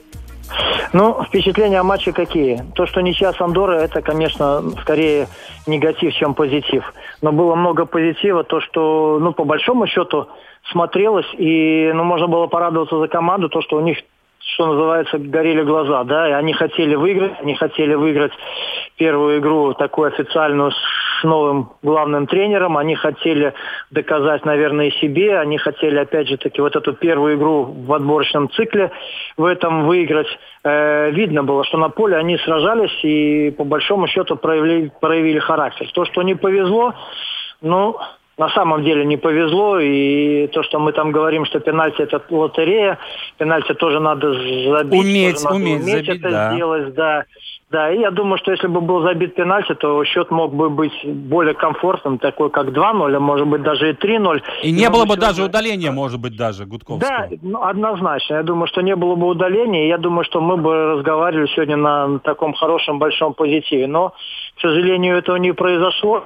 Ну, впечатления о матче какие? То, что ничья с Андоры, это, конечно, скорее негатив, чем позитив. Но было много позитива, то, что, ну, по большому счету, смотрелось, и, ну, можно было порадоваться за команду, то, что у них что называется, горели глаза, да, и они хотели выиграть, они хотели выиграть первую игру такую официальную с новым главным тренером, они хотели доказать, наверное, и себе, они хотели, опять же таки, вот эту первую игру в отборочном цикле в этом выиграть. Э, видно было, что на поле они сражались и, по большому счету, проявили, проявили характер. То, что не повезло, ну, на самом деле не повезло, и то, что мы там говорим, что пенальти это лотерея, пенальти тоже надо забить. Уметь, тоже надо уметь, уметь забить, это да. сделать, да. Да, и я думаю, что если бы был забит пенальти, то счет мог бы быть более комфортным, такой как 2-0, а может быть даже и 3-0. И не было бы даже удаления, может быть, даже Гудковского. Да, ну, однозначно. Я думаю, что не было бы удаления. Я думаю, что мы бы разговаривали сегодня на таком хорошем большом позитиве. Но, к сожалению, этого не произошло.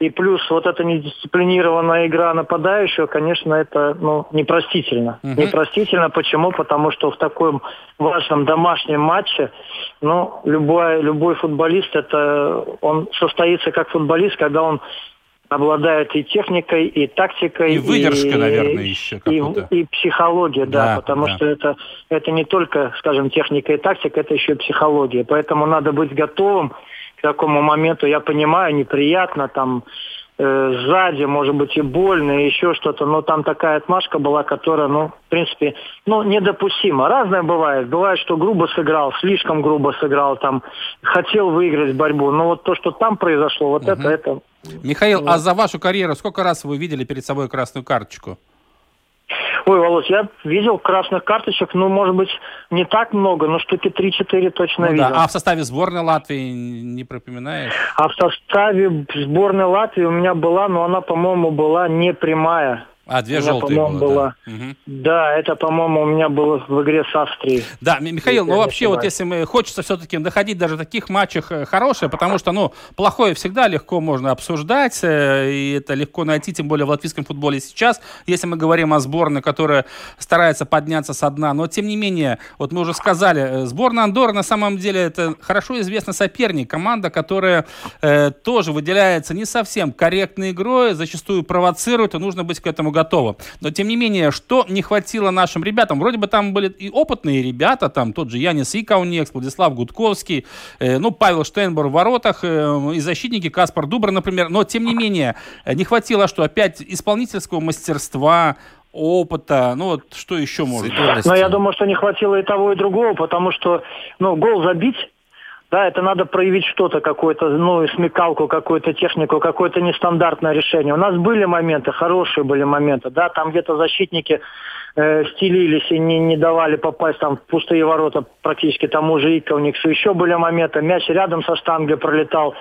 И плюс вот эта недисциплинированная игра нападающего, конечно, это ну, непростительно. Угу. Непростительно. Почему? Потому что в таком важном домашнем матче ну, любой, любой футболист, это он состоится как футболист, когда он обладает и техникой, и тактикой. И выдержка, и, наверное, еще и, и психология, да, да потому да. что это, это не только, скажем, техника и тактика, это еще и психология. Поэтому надо быть готовым к такому моменту, я понимаю, неприятно, там э, сзади, может быть, и больно, и еще что-то, но там такая отмашка была, которая, ну, в принципе, ну, недопустима. Разное бывает. Бывает, что грубо сыграл, слишком грубо сыграл, там, хотел выиграть борьбу, но вот то, что там произошло, вот угу. это, это... Михаил, вот. а за вашу карьеру сколько раз вы видели перед собой красную карточку? Ой, Володь, я видел красных карточек, ну, может быть, не так много, но штуки 3-4 точно ну, видел. Да. А в составе сборной Латвии не пропоминаешь? А в составе сборной Латвии у меня была, но она, по-моему, была не прямая. А, две желтые было, было. Да. Угу. да, это, по-моему, у меня было в игре с Австрией. Да, Михаил, ну вообще, вот если мы хочется все-таки находить даже в таких матчах э, хорошее, потому что, ну, плохое всегда легко можно обсуждать, э, и это легко найти, тем более в латвийском футболе сейчас, если мы говорим о сборной, которая старается подняться со дна. Но, тем не менее, вот мы уже сказали, э, сборная Андоры на самом деле это хорошо известный соперник, команда, которая э, тоже выделяется не совсем корректной игрой, зачастую провоцирует, и нужно быть к этому готово. Но, тем не менее, что не хватило нашим ребятам? Вроде бы там были и опытные ребята, там тот же Янис Икаунекс, Владислав Гудковский, э, ну, Павел Штейнбор в воротах, э, и защитники Каспар Дубр, например. Но, тем не менее, не хватило, что опять исполнительского мастерства, опыта, ну вот что еще может? Но я думаю, что не хватило и того, и другого, потому что, ну, гол забить да, это надо проявить что-то, какое-то, ну, смекалку, какую-то технику, какое-то нестандартное решение. У нас были моменты, хорошие были моменты, да, там где-то защитники э, стелились и не, не давали попасть там в пустые ворота практически тому же Иковниксу. Еще были моменты, мяч рядом со штангой пролетал.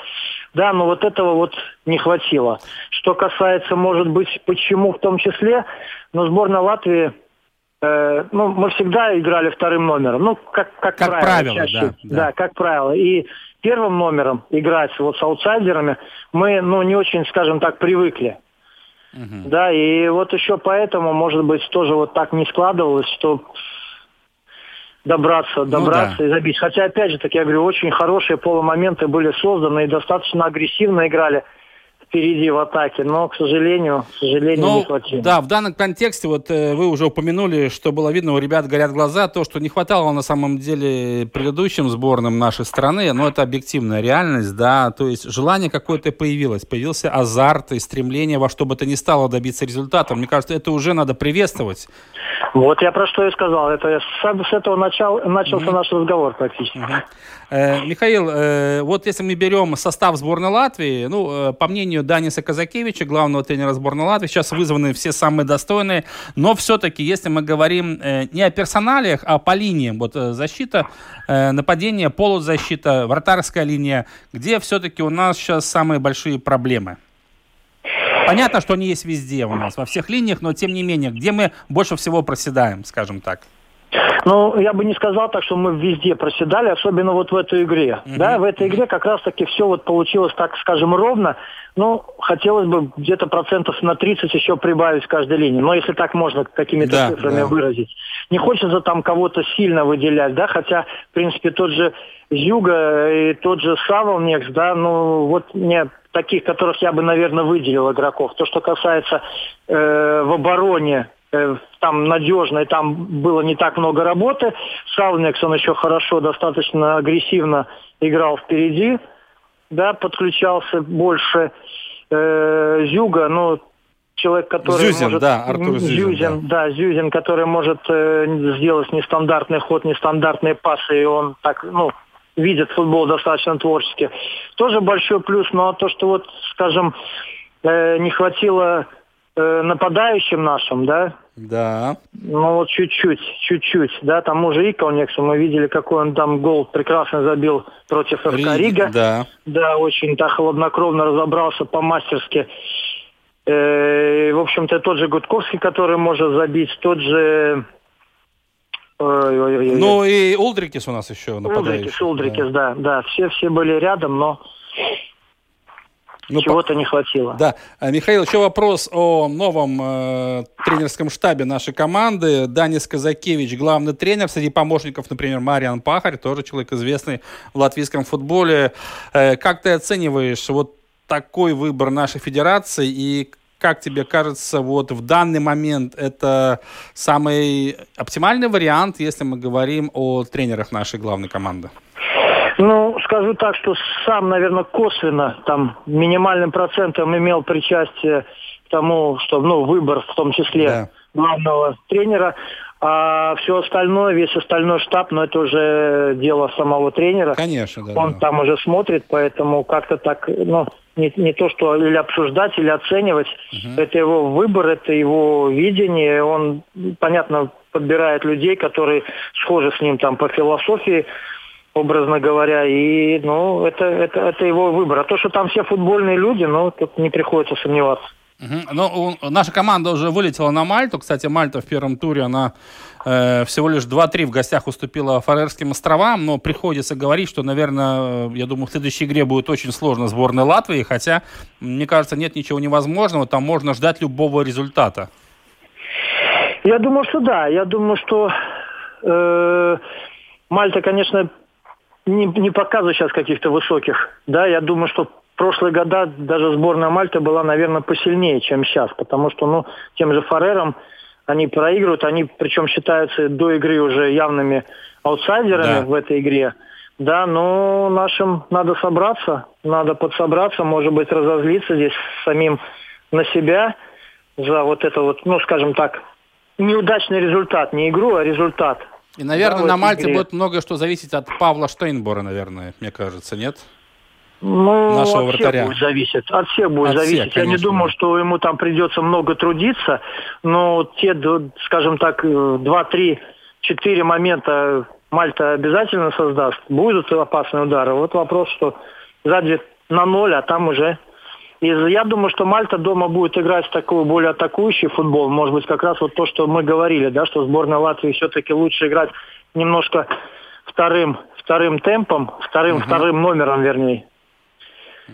Да, но вот этого вот не хватило. Что касается, может быть, почему в том числе, но сборная Латвии Э, ну, мы всегда играли вторым номером. Ну, как, как, как правило. правило чаще, да, да. да, как правило. И первым номером играть вот с аутсайдерами мы, ну, не очень, скажем так, привыкли. Угу. Да, и вот еще поэтому, может быть, тоже вот так не складывалось, что добраться, добраться ну, да. и забить. Хотя, опять же, так я говорю, очень хорошие полумоменты были созданы и достаточно агрессивно играли впереди в атаке, но, к сожалению, к сожалению, но, не хватило. Да, в данном контексте, вот э, вы уже упомянули, что было видно, у ребят горят глаза, то, что не хватало на самом деле предыдущим сборным нашей страны, но это объективная реальность, да, то есть желание какое-то появилось, появился азарт и стремление во что бы то ни стало добиться результата. Мне кажется, это уже надо приветствовать. Вот я про что и сказал, это с, с этого начал, начался mm-hmm. наш разговор практически. Mm-hmm. Э, Михаил, э, вот если мы берем состав сборной Латвии, ну, э, по мнению мнению Даниса Казакевича, главного тренера сборной Латвии, сейчас вызваны все самые достойные. Но все-таки, если мы говорим э, не о персоналиях, а по линиям, вот э, защита, э, нападение, полузащита, вратарская линия, где все-таки у нас сейчас самые большие проблемы? Понятно, что они есть везде у нас, во всех линиях, но тем не менее, где мы больше всего проседаем, скажем так? Ну, я бы не сказал так, что мы везде проседали, особенно вот в этой игре. Mm-hmm. Да, в этой игре как раз-таки все вот получилось, так скажем, ровно. Ну, хотелось бы где-то процентов на 30 еще прибавить в каждой линии. Но если так можно какими-то да, цифрами да. выразить. Не хочется там кого-то сильно выделять, да, хотя, в принципе, тот же Зюга и тот же Саволнекс, да, ну, вот мне таких, которых я бы, наверное, выделил игроков. То, что касается э, в обороне Э, там надежно, и там было не так много работы. Сауникс, он еще хорошо, достаточно агрессивно играл впереди, да, подключался больше. Э, Зюга, ну, человек, который Зюзин, может... да, Артур Зюзин. Зюзин да. да, Зюзин, который может э, сделать нестандартный ход, нестандартные пасы, и он так, ну, видит футбол достаточно творчески. Тоже большой плюс, но то, что вот, скажем, э, не хватило э, нападающим нашим, да? Да. Ну вот чуть-чуть, чуть-чуть, да, тому же Иконексу мы видели, какой он там гол прекрасно забил против ФК Рига. Да. Да, очень так хладнокровно разобрался по-мастерски. Э, в общем-то, тот же Гудковский, который может забить, тот же... Ну и Улдрикис у нас еще нападающий. Улдрикис, Улдрикис, да, да, да. Все, все были рядом, но ну, Чего-то не хватило. Да. А, Михаил, еще вопрос о новом э, тренерском штабе нашей команды. Данис Казакевич, главный тренер. Среди помощников, например, Мариан Пахарь, тоже человек известный в латвийском футболе. Э, как ты оцениваешь вот такой выбор нашей федерации и как тебе кажется, вот в данный момент это самый оптимальный вариант, если мы говорим о тренерах нашей главной команды? Ну, скажу так, что сам, наверное, косвенно, там, минимальным процентом имел причастие к тому, что, ну, выбор в том числе да. главного тренера, а все остальное, весь остальной штаб, ну, это уже дело самого тренера. Конечно, да. Он да. там уже смотрит, поэтому как-то так, ну, не, не то, что или обсуждать, или оценивать. Угу. Это его выбор, это его видение. Он, понятно, подбирает людей, которые схожи с ним там по философии, образно говоря, и, ну, это, это, это его выбор. А то, что там все футбольные люди, ну, тут не приходится сомневаться. Угу. Ну, наша команда уже вылетела на Мальту. Кстати, Мальта в первом туре, она э, всего лишь 2-3 в гостях уступила Фарерским островам, но приходится говорить, что, наверное, я думаю, в следующей игре будет очень сложно сборной Латвии, хотя, мне кажется, нет ничего невозможного, там можно ждать любого результата. Я думаю, что да. Я думаю, что э, Мальта, конечно, не, не показываю сейчас каких-то высоких. Да, я думаю, что прошлые года даже сборная Мальты была, наверное, посильнее, чем сейчас, потому что, ну, тем же Фарером они проигрывают, они причем считаются до игры уже явными аутсайдерами да. в этой игре. Да, но нашим надо собраться, надо подсобраться, может быть, разозлиться здесь самим на себя за вот это вот, ну, скажем так, неудачный результат, не игру, а результат. И, наверное, да, на Мальте игре. будет многое что зависеть от Павла Штейнбора, наверное, мне кажется, нет? Ну, Нашего от вратаря. всех будет зависеть. От всех будет от зависеть. Всех, конечно, Я не думаю, что ему там придется много трудиться, но те, скажем так, два, три, четыре момента Мальта обязательно создаст. Будут опасные удары. Вот вопрос, что сзади на ноль, а там уже и я думаю, что Мальта дома будет играть в такой более атакующий футбол. Может быть, как раз вот то, что мы говорили, да, что сборная Латвии все-таки лучше играть немножко вторым, вторым темпом, вторым, угу. вторым номером, вернее.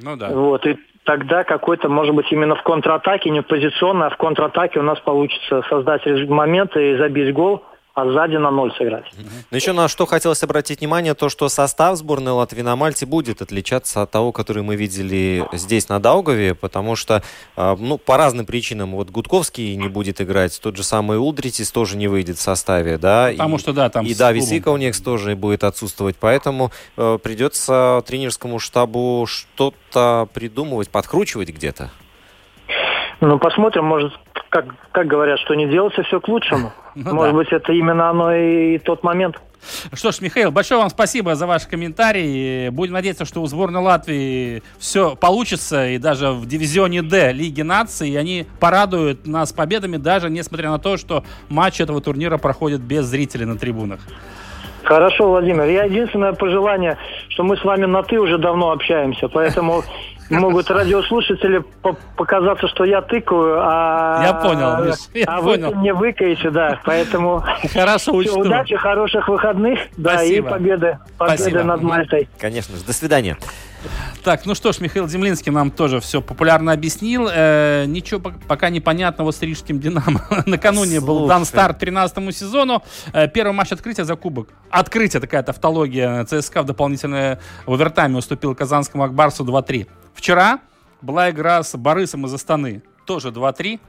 Ну да. Вот, и тогда какой-то, может быть, именно в контратаке, не позиционно, а в контратаке у нас получится создать моменты и забить гол а сзади на ноль сыграть. Но еще на что хотелось обратить внимание, то, что состав сборной Латвии на Мальте будет отличаться от того, который мы видели здесь, на Даугаве, потому что, а, ну, по разным причинам, вот Гудковский не будет играть, тот же самый Улдритис тоже не выйдет в составе, да. Потому и, что, да, там И Давис Икаунекс тоже будет отсутствовать, поэтому э, придется тренерскому штабу что-то придумывать, подкручивать где-то. Ну, посмотрим, может, как, как говорят, что не делается все к лучшему. Ну, Может да. быть, это именно оно и тот момент. Что ж, Михаил, большое вам спасибо за ваш комментарий. Будем надеяться, что у сборной Латвии все получится, и даже в дивизионе D Лиги наций они порадуют нас победами, даже несмотря на то, что матч этого турнира проходит без зрителей на трибунах. Хорошо, Владимир. Я единственное пожелание, что мы с вами на «ты» уже давно общаемся, поэтому могут радиослушатели показаться, что я тыкаю, а, я понял, Миш, я а понял. вы мне выкаете, да, поэтому Хорошо, учту. удачи, хороших выходных, да, Спасибо. и победы, победы Спасибо. над Мальтой. Конечно же, до свидания. Так, ну что ж, Михаил Землинский нам тоже все популярно объяснил. Э, ничего пока непонятного с Рижским Динамо. Накануне Слушай. был дан старт 13 сезону. Э, первый матч открытия за кубок. Открытие, такая тавтология. ЦСКА в дополнительное в овертайме уступил Казанскому Акбарсу 2-3. Вчера была игра с Борисом из Астаны. Тоже 2-3.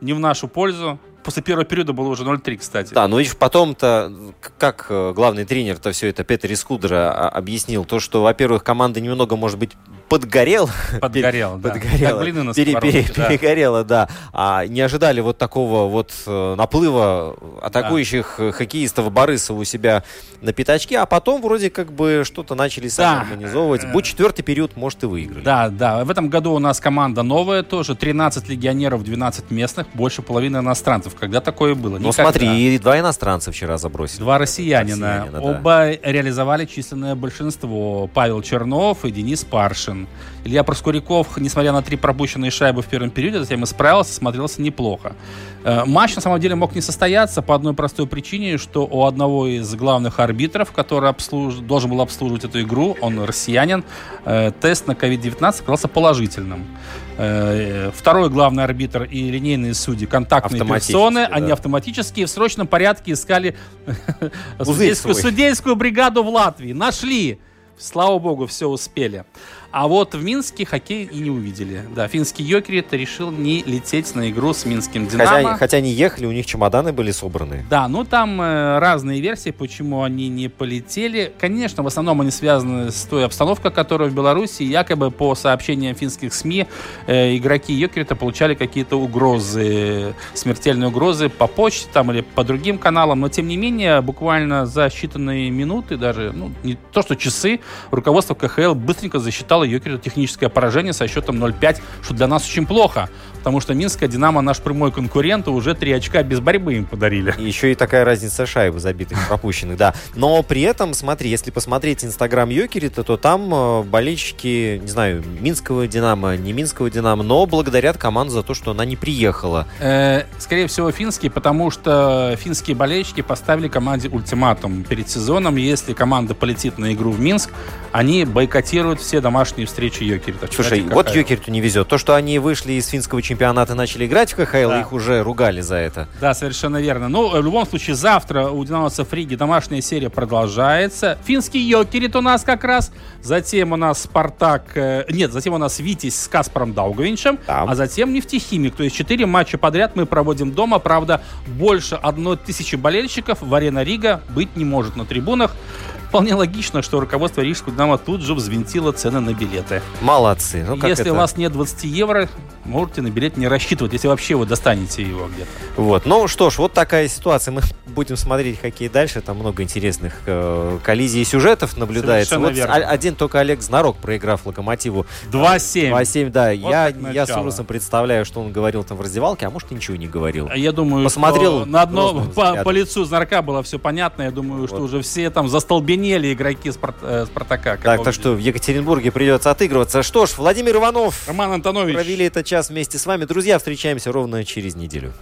Не в нашу пользу после первого периода было уже 0-3, кстати. Да, ну видишь, потом-то, как э, главный тренер-то все это, Петер Искудра, а, объяснил, то, что, во-первых, команда немного, может быть, подгорел. Подгорел, да. Подгорела. Как блины на пере, пере, да. Перегорела, да. А не ожидали вот такого вот э, наплыва атакующих да. хоккеистов Борисова у себя на пятачке, а потом вроде как бы что-то начали сами да. организовывать. Будь четвертый период, может, и выиграли. Да, да. В этом году у нас команда новая тоже. 13 легионеров, 12 местных, больше половины иностранцев. Когда такое было? Ну смотри, и два иностранца вчера забросили. Два россиянина. россиянина Оба да. реализовали численное большинство. Павел Чернов и Денис Паршин. Илья Проскуряков, несмотря на три пропущенные шайбы в первом периоде, затем исправился, смотрелся неплохо. Э, матч, на самом деле, мог не состояться по одной простой причине, что у одного из главных арбитров, который обслуж... должен был обслуживать эту игру, он россиянин, э, тест на COVID-19 оказался положительным. Э, второй главный арбитр и линейные судьи, контактные персоны, да. они автоматически в срочном порядке искали судейскую, судейскую бригаду в Латвии. Нашли. Слава богу, все успели. А вот в Минске хоккей и не увидели. Да, финский Йокерит решил не лететь на игру с минским Динамо. Хотя, хотя они ехали, у них чемоданы были собраны. Да, ну там э, разные версии, почему они не полетели. Конечно, в основном они связаны с той обстановкой, которая в Беларуси. Якобы по сообщениям финских СМИ э, игроки Йокерита получали какие-то угрозы, смертельные угрозы по почте там или по другим каналам. Но тем не менее, буквально за считанные минуты, даже ну, не то что часы, руководство КХЛ быстренько засчитало сыграла Йокеру техническое поражение со счетом 0-5, что для нас очень плохо, потому что Минская Динамо наш прямой конкурент, и уже три очка без борьбы им подарили. Еще и такая разница шайбы забитых, пропущенных, да. Но при этом, смотри, если посмотреть Инстаграм Йокерита, то там э, болельщики, не знаю, Минского Динамо, не Минского Динамо, но благодарят команду за то, что она не приехала. Э, скорее всего, финские, потому что финские болельщики поставили команде ультиматум перед сезоном. Если команда полетит на игру в Минск, они бойкотируют все домашние домашние встречи Йокерита. Слушай, вот Йокериту не везет. То, что они вышли из финского чемпионата и начали играть в КХЛ, да. их уже ругали за это. Да, совершенно верно. Ну, в любом случае, завтра у динамовцев Риги домашняя серия продолжается. Финский Йокерит у нас как раз. Затем у нас Спартак... Э, нет, затем у нас Витязь с Каспаром Дауговичем. Да. А затем Нефтехимик. То есть четыре матча подряд мы проводим дома. Правда, больше одной тысячи болельщиков в арена Рига быть не может на трибунах. Вполне логично, что руководство Рижского Динамо тут же взвинтило цены на билеты. Молодцы. Ну, Если это? у вас нет 20 евро, можете на билет не рассчитывать, если вообще вы достанете его где-то. Вот. Ну что ж, вот такая ситуация. Мы будем смотреть хоккей дальше. Там много интересных э, коллизий и сюжетов наблюдается. вот верно. один только Олег Знарок, проиграв Локомотиву. 2-7. 2-7, да. Вот я, я с ужасом представляю, что он говорил там в раздевалке, а может ничего не говорил. Я думаю, Посмотрел на одно по, по лицу Знарка было все понятно. Я думаю, вот. что уже все там застолбенели игроки Спарт, э, Спартака. Так, так что в Екатеринбурге придется отыгрываться. Что ж, Владимир Иванов. Роман Антонович. Провели этот час вместе с вами. Друзья, встречаемся ровно через неделю.